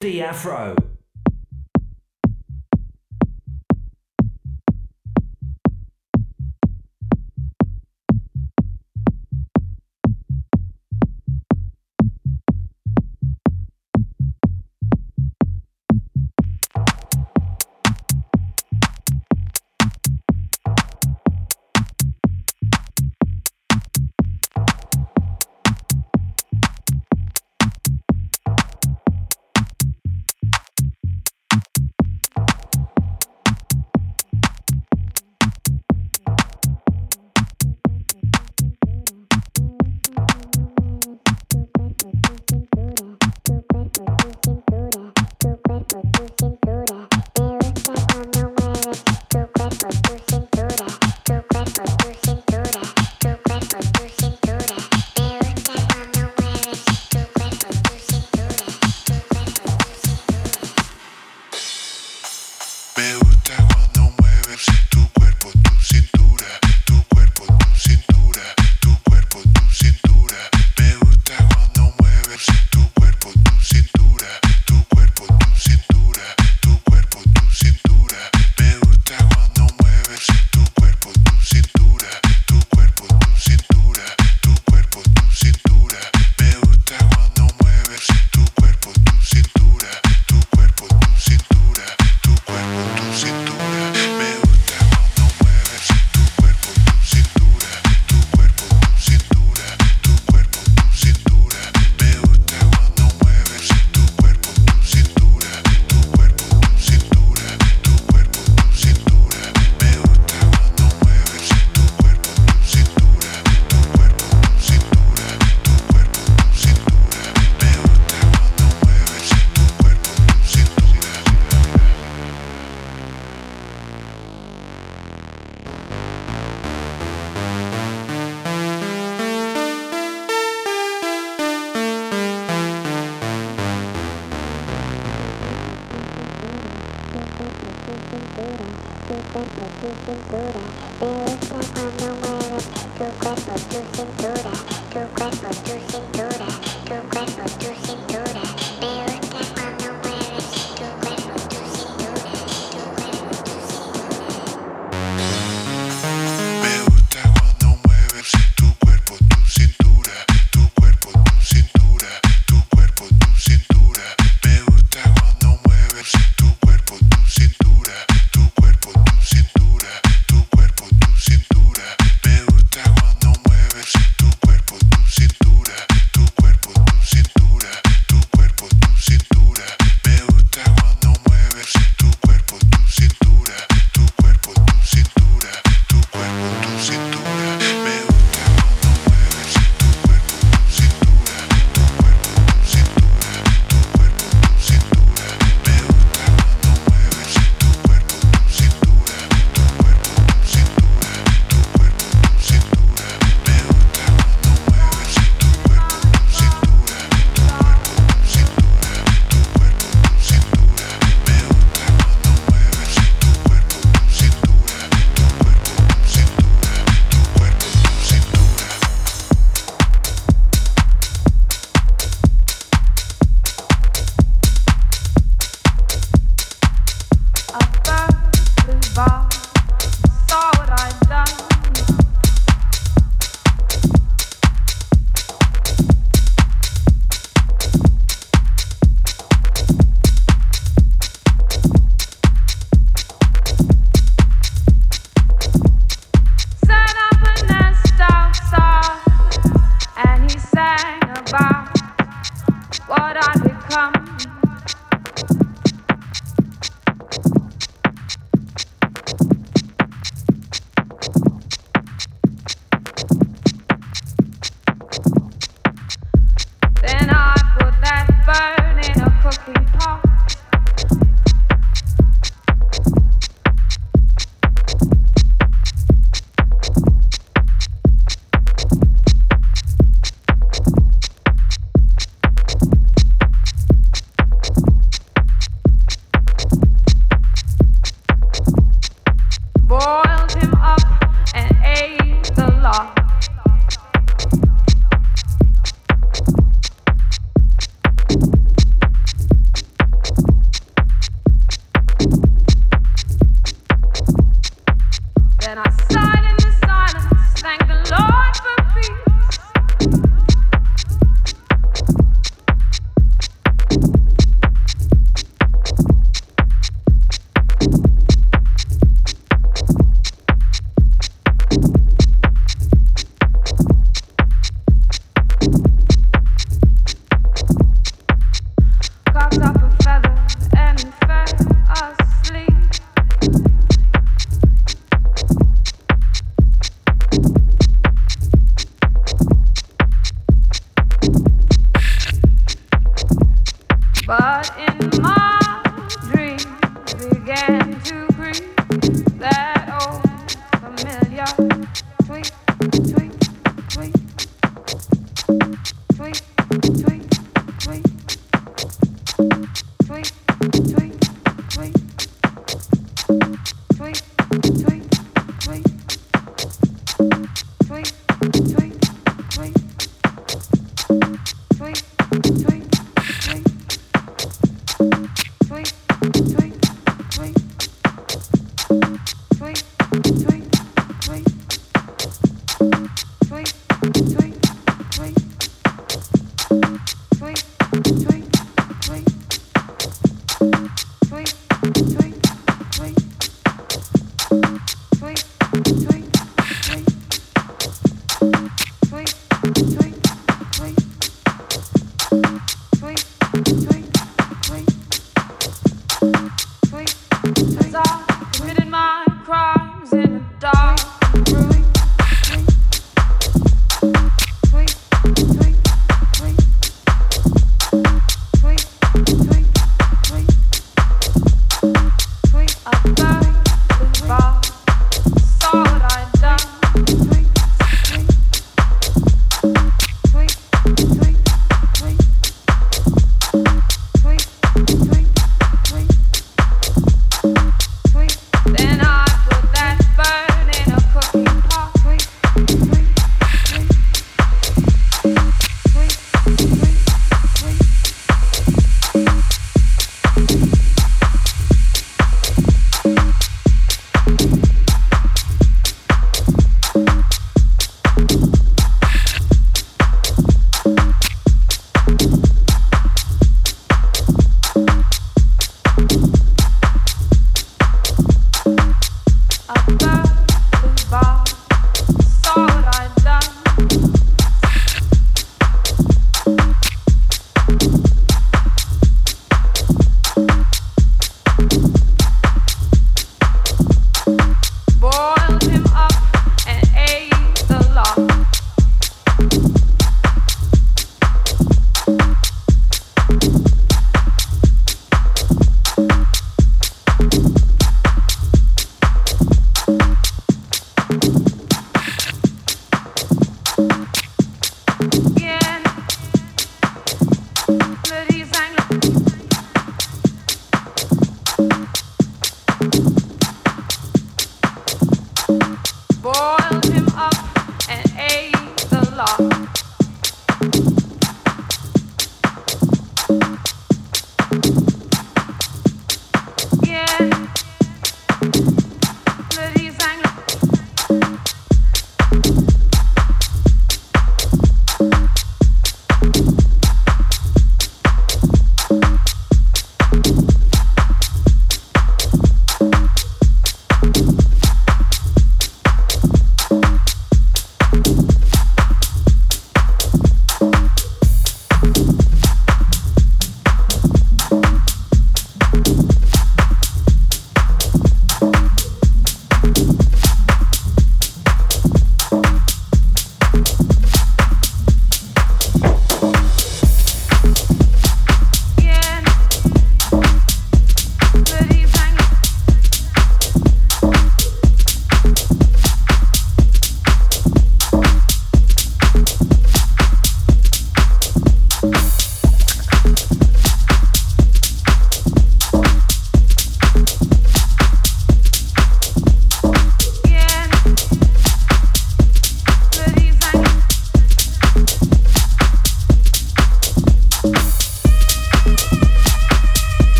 The Afro.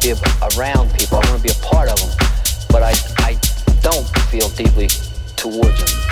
Be around people. I want to be a part of them. But I, I don't feel deeply towards them.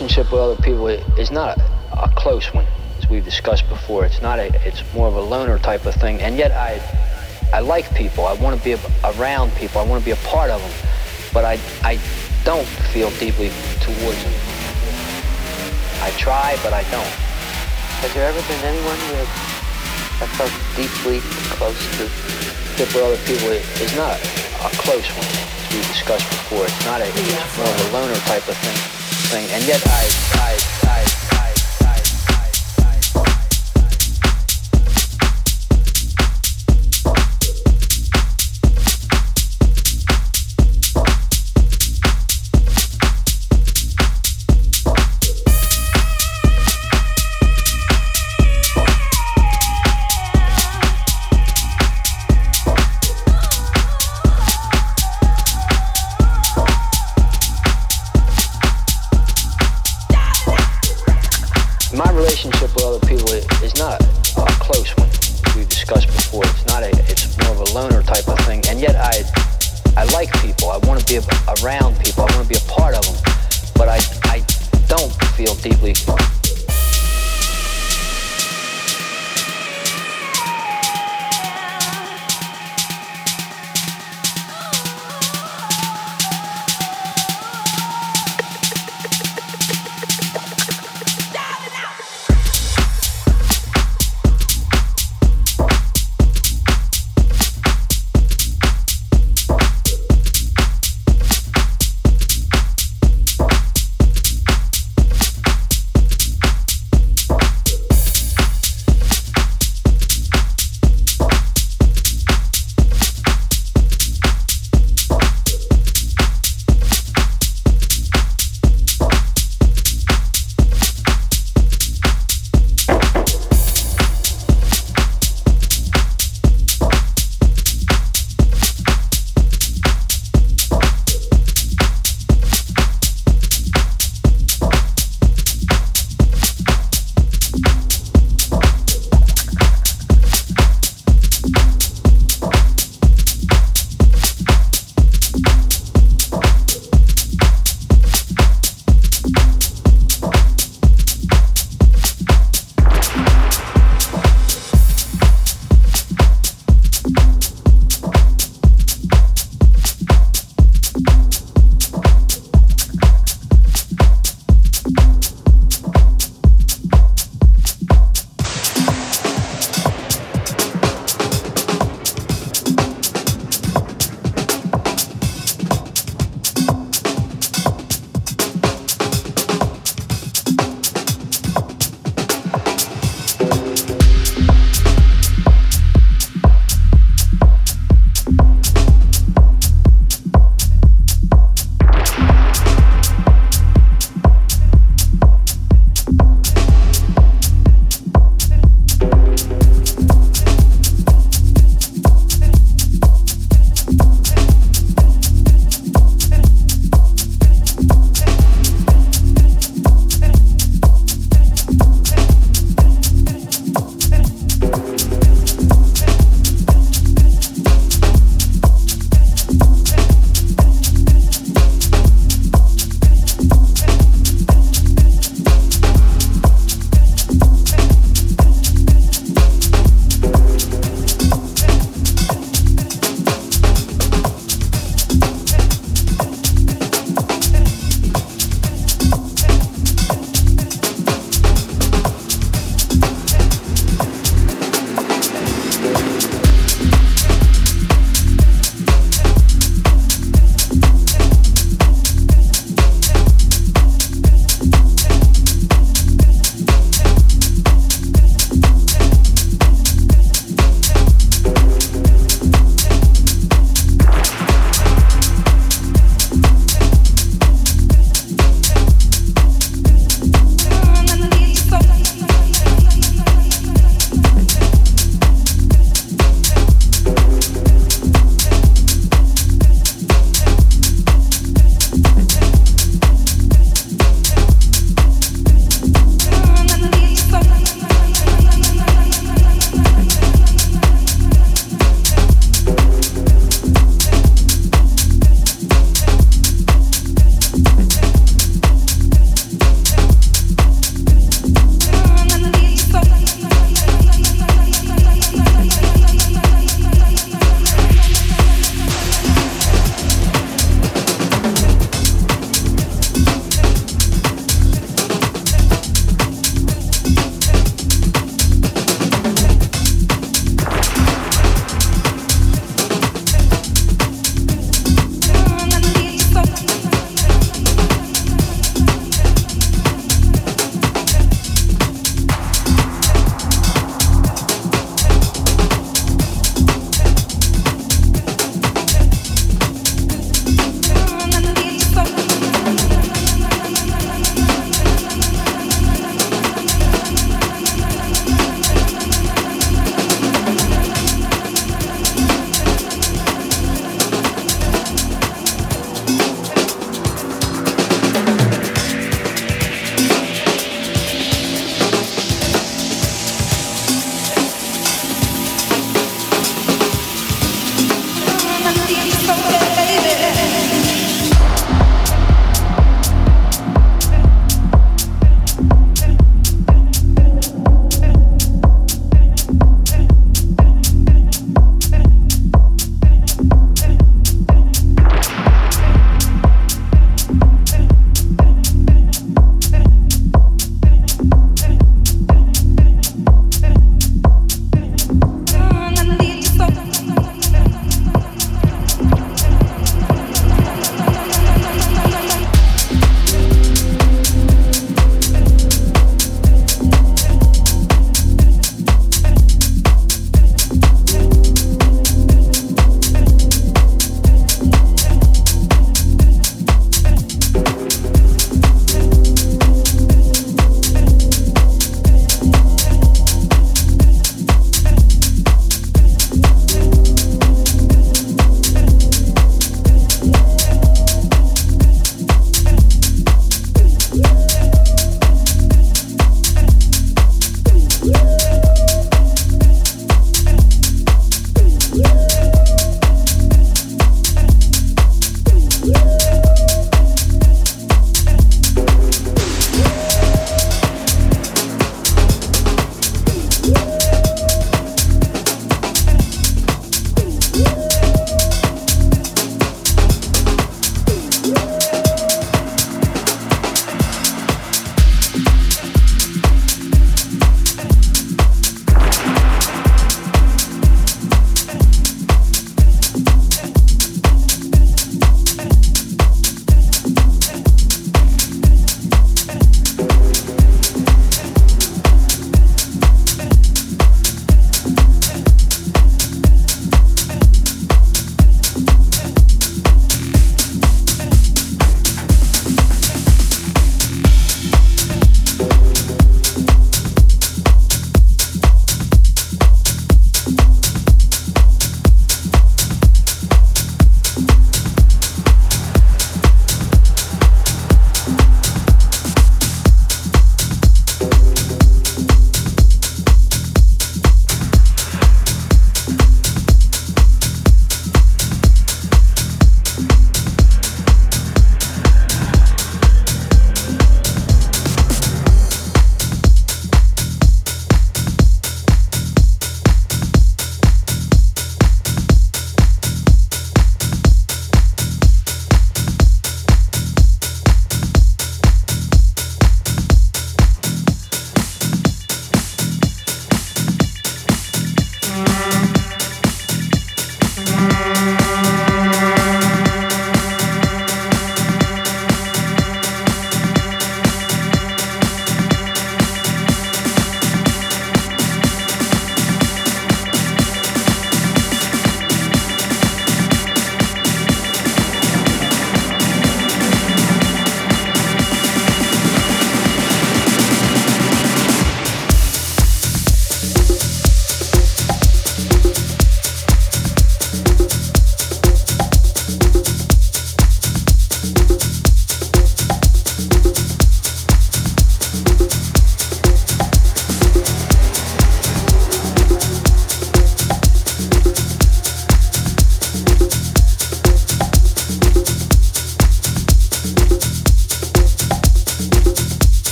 Relationship with other people is not a, a close one, as we've discussed before. It's not a, it's more of a loner type of thing. And yet I, I like people. I want to be around people. I want to be a part of them. But I, I don't feel deeply towards them. I try, but I don't. Has there ever been anyone you have, have felt deeply close to? Relationship with other people i- is not a, a close one, as we've discussed before. It's not a, it's more of a loner type of thing something, and yet I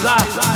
bailar.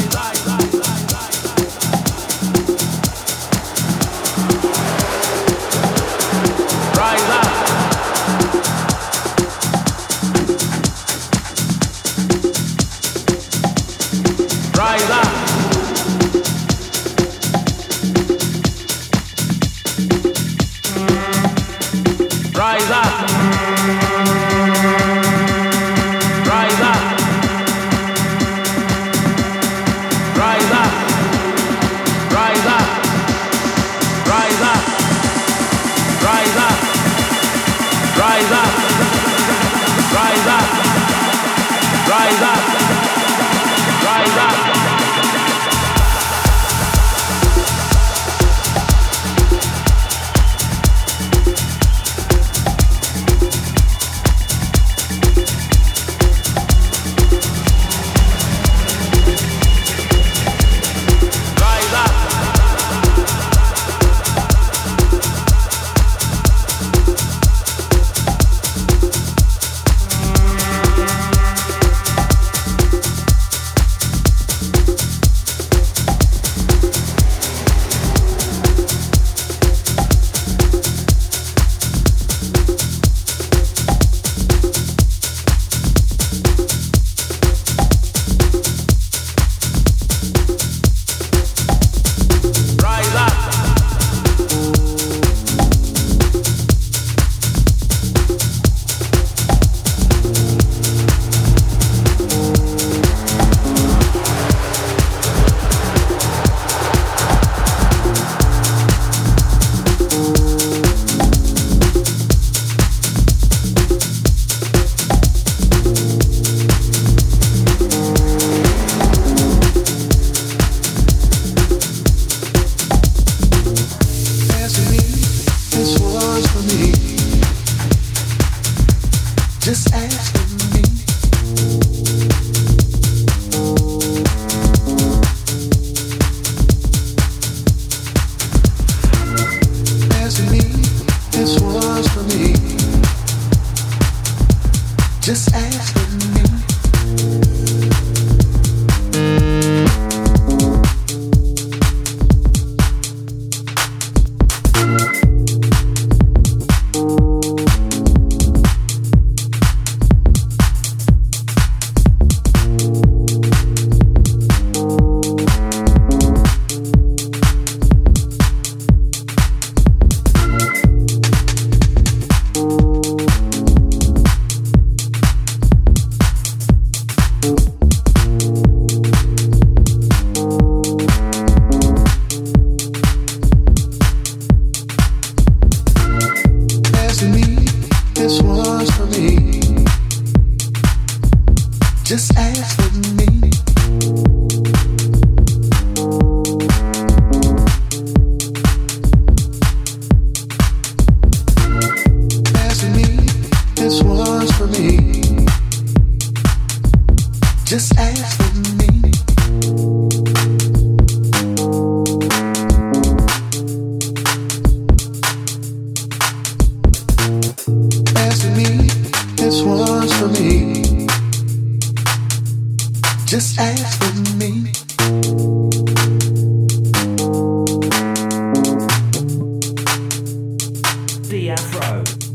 afro.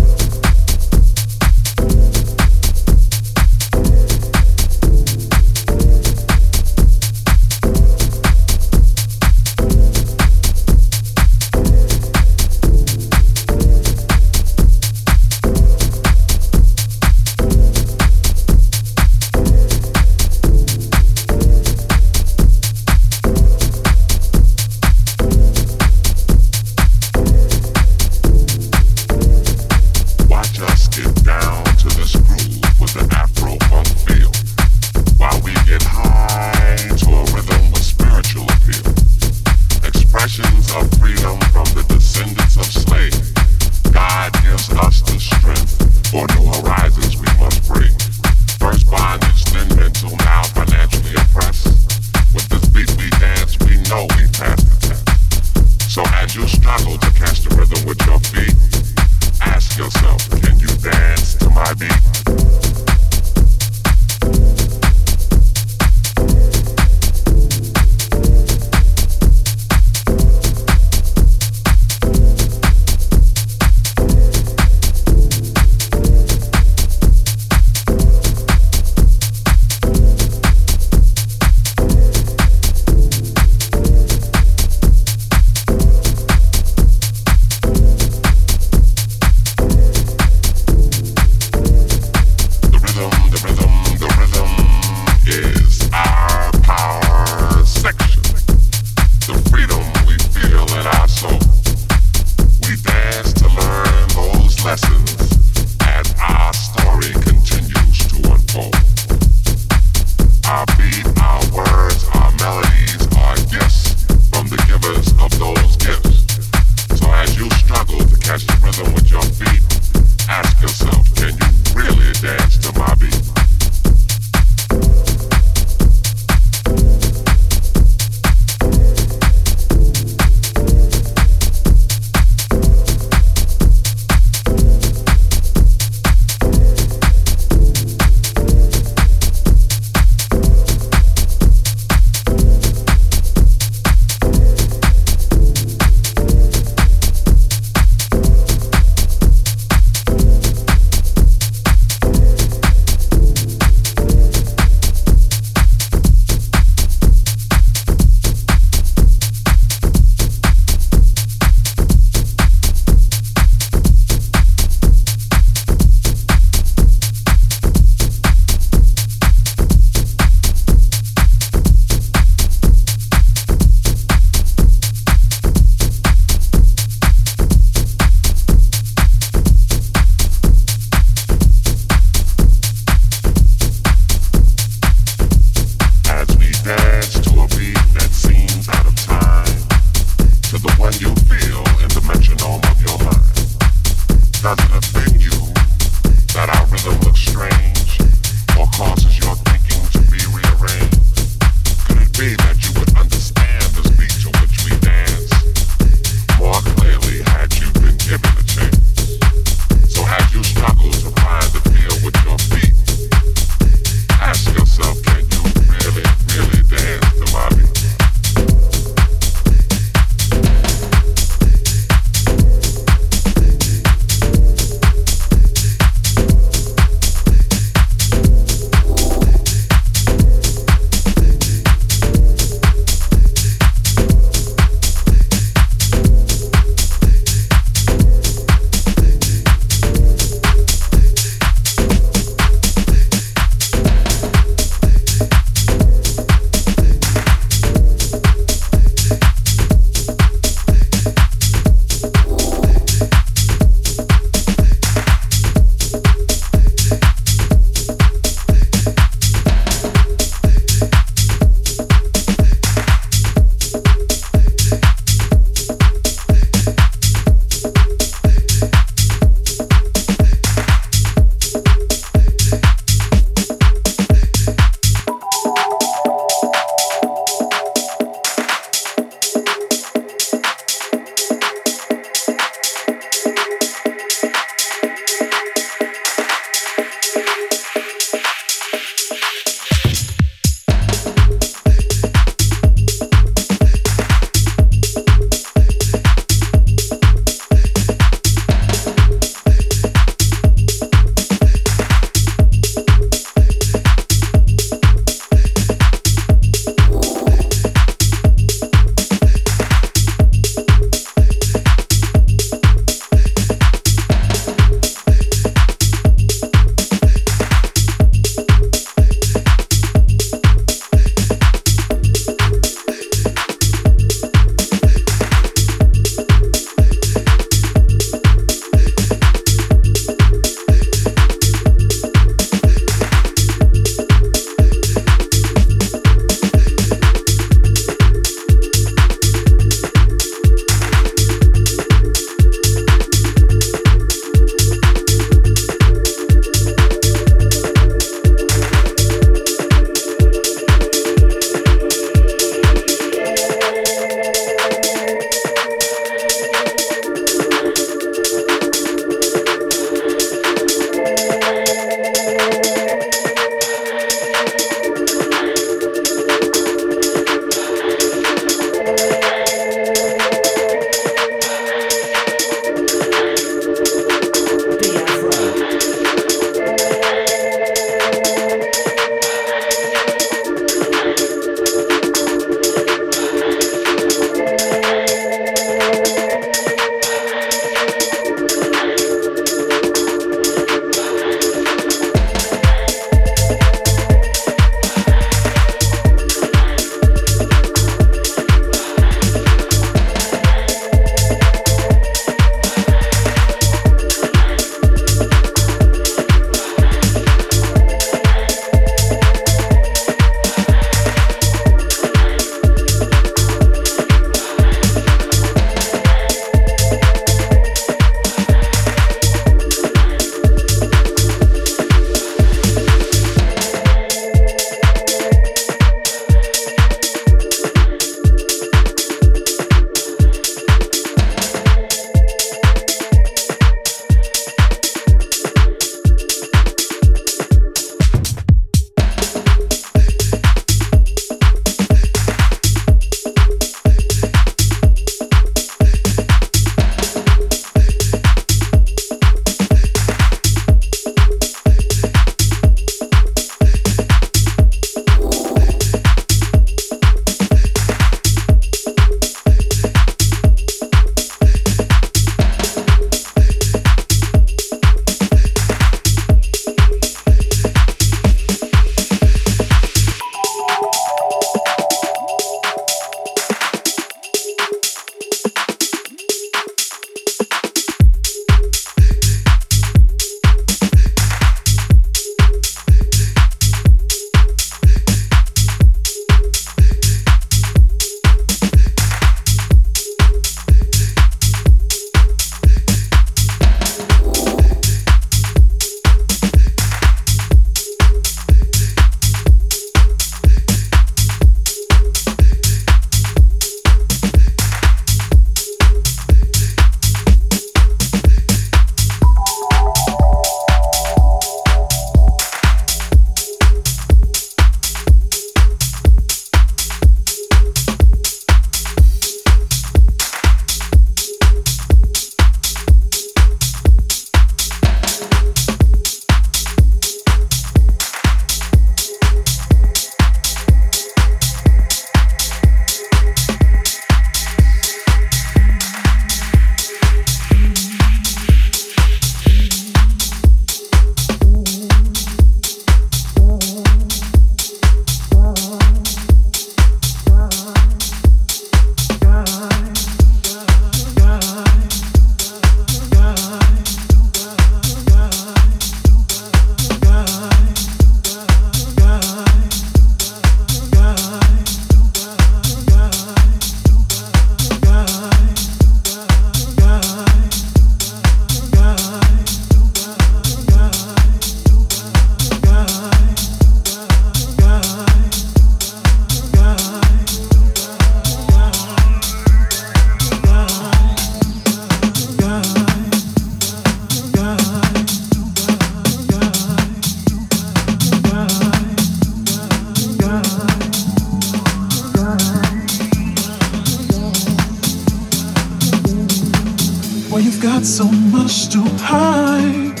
Much to hide.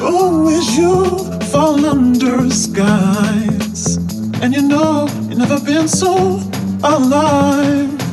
Oh, you fall under skies, and you know you've never been so alive.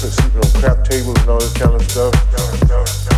And it was like a culture shock. So my grandfather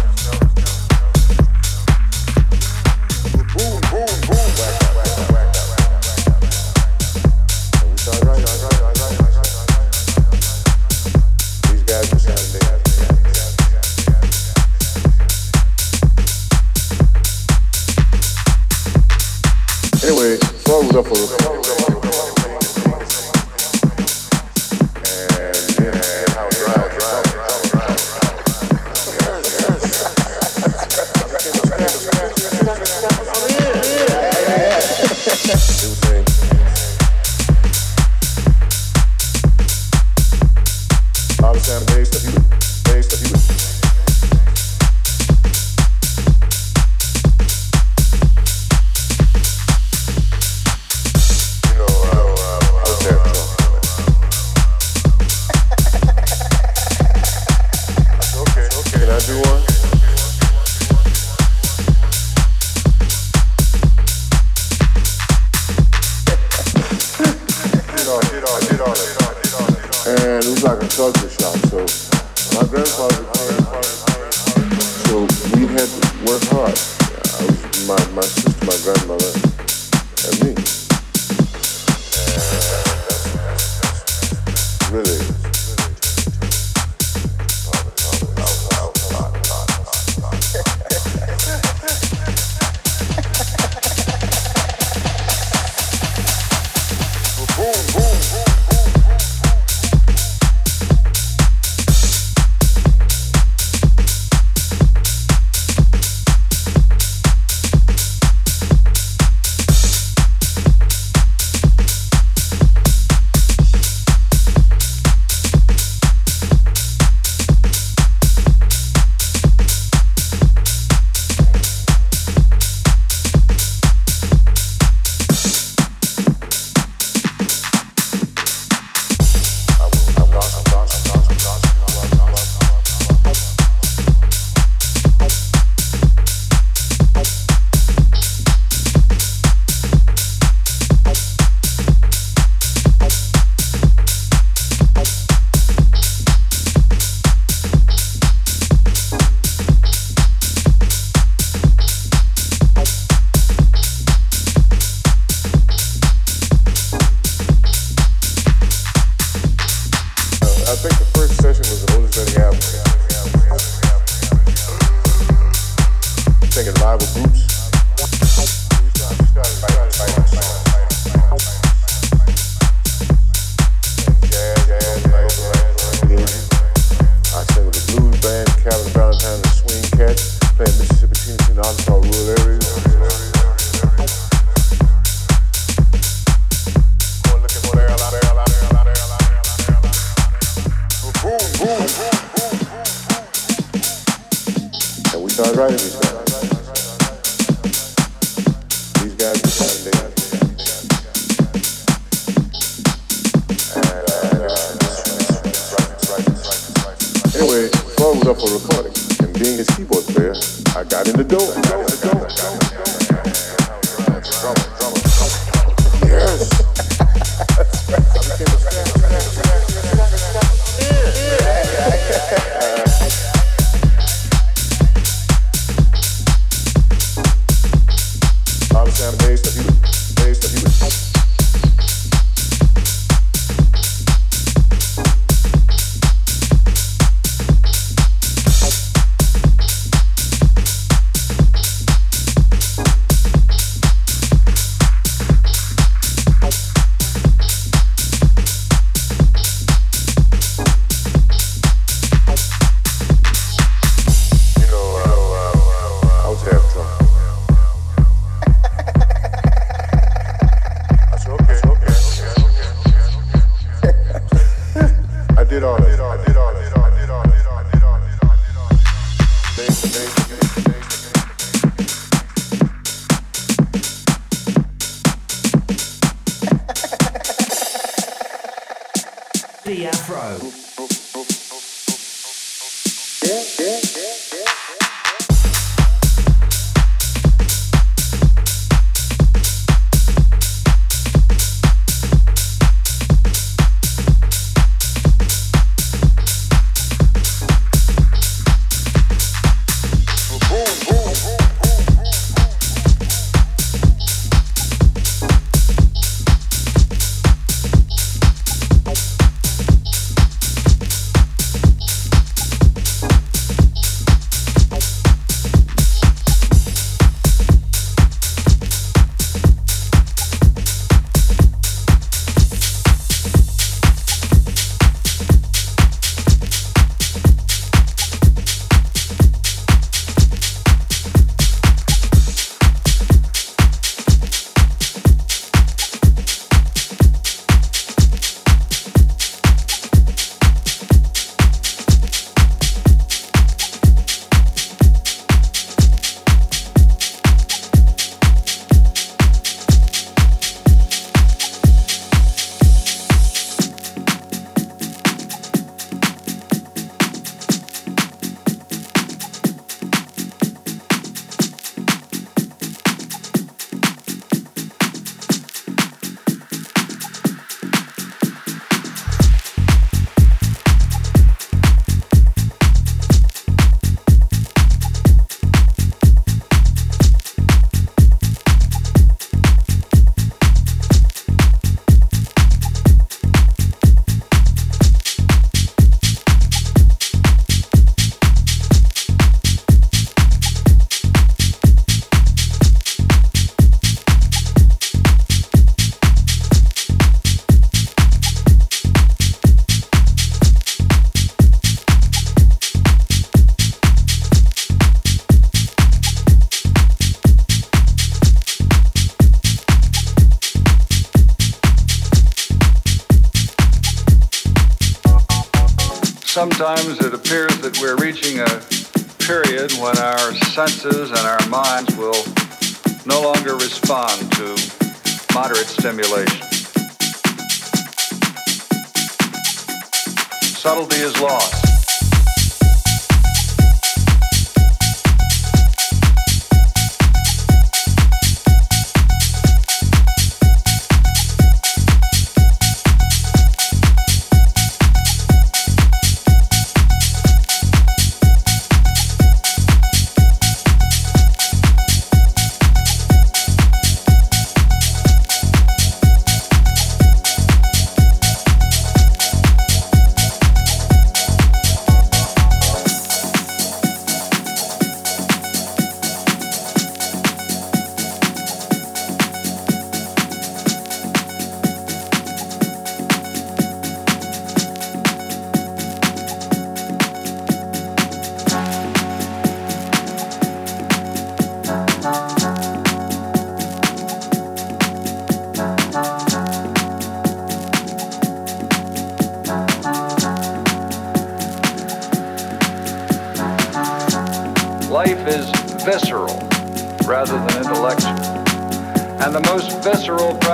senses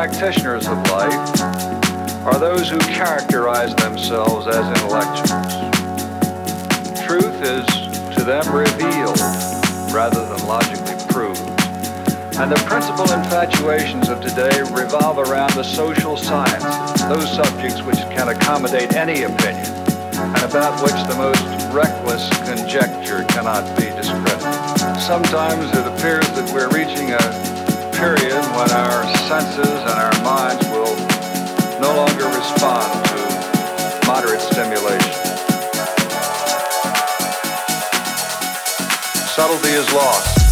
practitioners of life are those who characterize themselves as intellectuals. Truth is to them revealed rather than logically proved. And the principal infatuations of today revolve around the social sciences, those subjects which can accommodate any opinion, and about which the most reckless conjecture cannot be discredited. Sometimes it appears that we're reaching a period when our senses and our minds will no longer respond to moderate stimulation. Subtlety is lost.